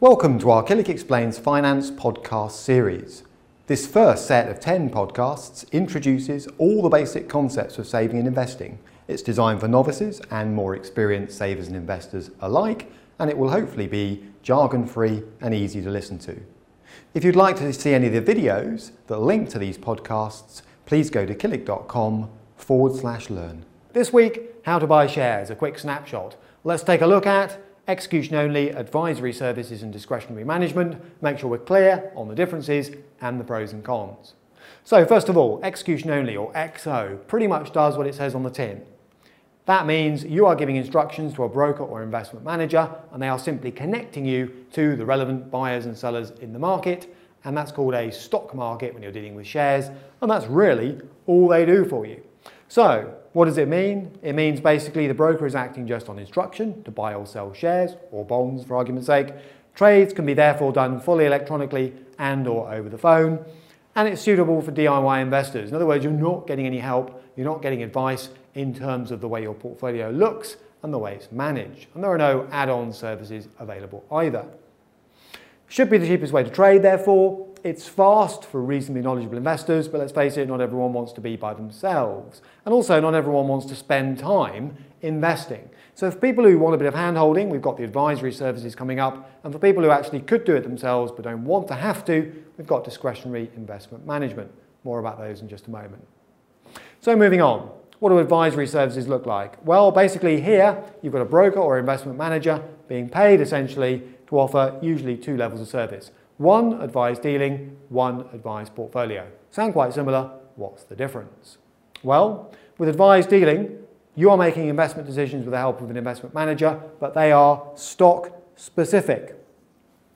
Welcome to our Killik Explains Finance podcast series. This first set of 10 podcasts introduces all the basic concepts of saving and investing. It's designed for novices and more experienced savers and investors alike, and it will hopefully be jargon free and easy to listen to. If you'd like to see any of the videos that link to these podcasts, please go to killik.com forward slash learn. This week, how to buy shares, a quick snapshot. Let's take a look at execution only, advisory services and discretionary management, make sure we're clear on the differences and the pros and cons. So first of all, execution only or XO pretty much does what it says on the tin. That means you are giving instructions to a broker or investment manager and they are simply connecting you to the relevant buyers and sellers in the market and that's called a stock market when you're dealing with shares and that's really all they do for you. So what does it mean? It means basically the broker is acting just on instruction to buy or sell shares or bonds for argument's sake. Trades can be therefore done fully electronically and or over the phone. And it's suitable for DIY investors. In other words, you're not getting any help, you're not getting advice in terms of the way your portfolio looks and the way it's managed. And there are no add-on services available either. Should be the cheapest way to trade, therefore. It's fast for reasonably knowledgeable investors, but let's face it, not everyone wants to be by themselves. And also, not everyone wants to spend time investing. So, for people who want a bit of hand holding, we've got the advisory services coming up. And for people who actually could do it themselves but don't want to have to, we've got discretionary investment management. More about those in just a moment. So, moving on. What do advisory services look like? Well, basically, here you've got a broker or investment manager being paid essentially to offer usually two levels of service. One advised dealing, one advised portfolio. Sound quite similar? What's the difference? Well, with advised dealing, you are making investment decisions with the help of an investment manager, but they are stock specific.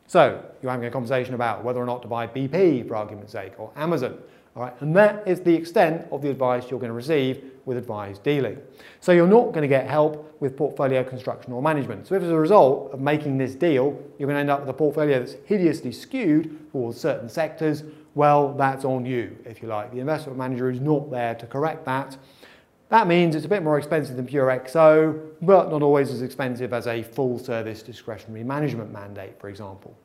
So you're having a conversation about whether or not to buy BP, for argument's sake, or Amazon. All right, and that is the extent of the advice you're going to receive with advised dealing. So you're not going to get help with portfolio construction or management. So if as a result of making this deal, you're going to end up with a portfolio that's hideously skewed towards certain sectors, well, that's on you, if you like. The investment manager is not there to correct that. That means it's a bit more expensive than pure XO, but not always as expensive as a full service discretionary management mandate, for example.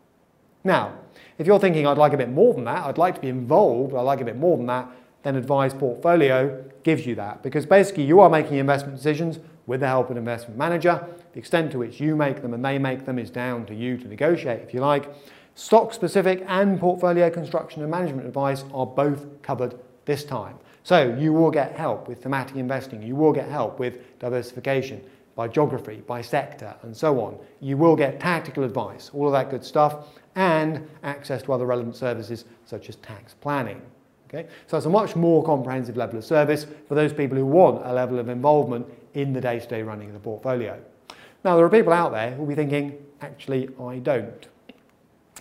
Now, if you're thinking I'd like a bit more than that, I'd like to be involved, I'd like a bit more than that, then Advised Portfolio gives you that because basically you are making investment decisions with the help of an investment manager. The extent to which you make them and they make them is down to you to negotiate if you like. Stock specific and portfolio construction and management advice are both covered this time. So you will get help with thematic investing, you will get help with diversification by geography, by sector, and so on. You will get tactical advice, all of that good stuff, and access to other relevant services such as tax planning. Okay? So it's a much more comprehensive level of service for those people who want a level of involvement in the day-to-day running of the portfolio. Now, there are people out there who will be thinking, actually, I don't.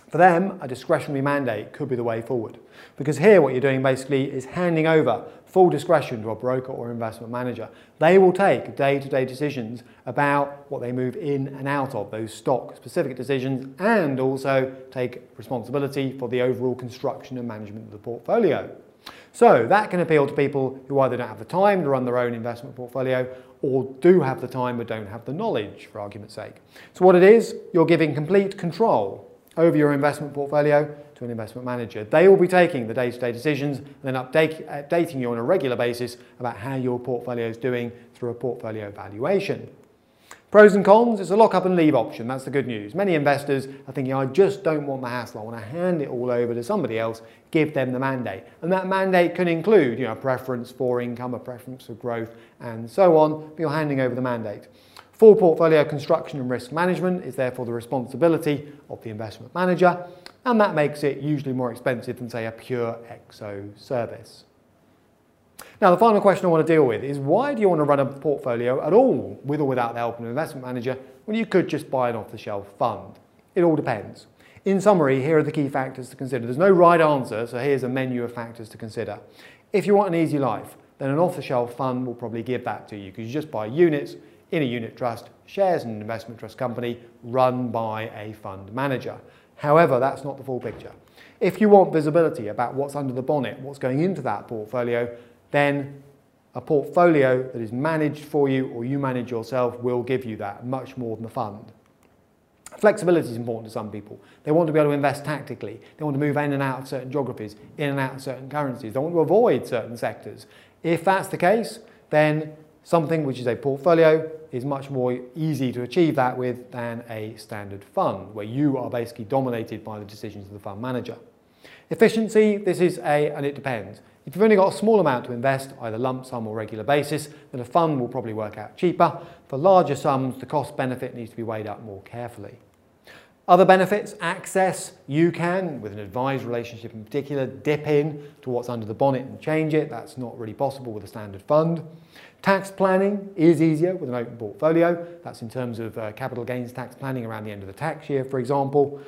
For them, a discretionary mandate could be the way forward. Because here what you're doing basically is handing over full discretion to a broker or investment manager. They will take day-to-day decisions about what they move in and out of, those stock-specific decisions, and also take responsibility for the overall construction and management of the portfolio. So that can appeal to people who either don't have the time to run their own investment portfolio or do have the time but don't have the knowledge, for argument's sake. So what it is, you're giving complete control over your investment portfolio to an investment manager. They will be taking the day-to-day decisions and then updating you on a regular basis about how your portfolio is doing through a portfolio valuation. Pros and cons, it's a lock up and leave option. That's the good news. Many investors are thinking, I just don't want the hassle. I want to hand it all over to somebody else, give them the mandate. And that mandate can include, you know, a preference for income, a preference for growth, and so on, but you're handing over the mandate. Full portfolio construction and risk management is therefore the responsibility of the investment manager, and that makes it usually more expensive than, say, a pure XO service. Now, the final question I want to deal with is why do you want to run a portfolio at all, with or without the help of an investment manager, when you could just buy an off-the-shelf fund? It all depends. In summary, here are the key factors to consider. There's no right answer, so here's a menu of factors to consider. If you want an easy life, then an off-the-shelf fund will probably give that to you because you just buy units in a unit trust, shares in an investment trust company run by a fund manager. However, that's not the full picture. If you want visibility about what's under the bonnet, what's going into that portfolio, then a portfolio that is managed for you or you manage yourself will give you that much more than the fund. Flexibility is important to some people. They want to be able to invest tactically. They want to move in and out of certain geographies, in and out of certain currencies. They want to avoid certain sectors. If that's the case, then something which is a portfolio is much more easy to achieve that with than a standard fund, where you are basically dominated by the decisions of the fund manager. Efficiency, this is a, and it depends. If you've only got a small amount to invest, either lump sum or regular basis, then a fund will probably work out cheaper. For larger sums, the cost benefit needs to be weighed up more carefully. Other benefits, access, you can, with an advised relationship in particular, dip in to what's under the bonnet and change it. That's not really possible with a standard fund. Tax planning is easier with an open portfolio. That's in terms of uh, capital gains tax planning around the end of the tax year, for example.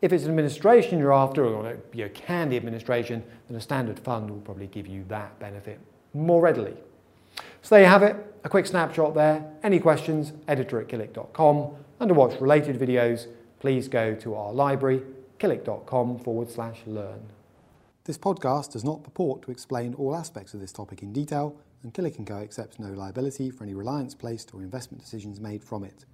If it's an administration you're after, or you know, candy administration, then a standard fund will probably give you that benefit more readily. So there you have it, a quick snapshot there. Any questions, editor at killik.com. And to watch related videos, please go to our library, killik.com forward slash learn. This podcast does not purport to explain all aspects of this topic in detail, and Killik & Co accepts no liability for any reliance placed or investment decisions made from it.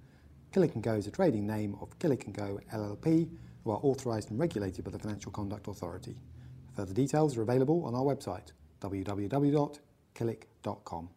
Killik & Co is a trading name of Killik & Co LLP, who are authorised and regulated by the Financial Conduct Authority. Further details are available on our website, www.killik.com.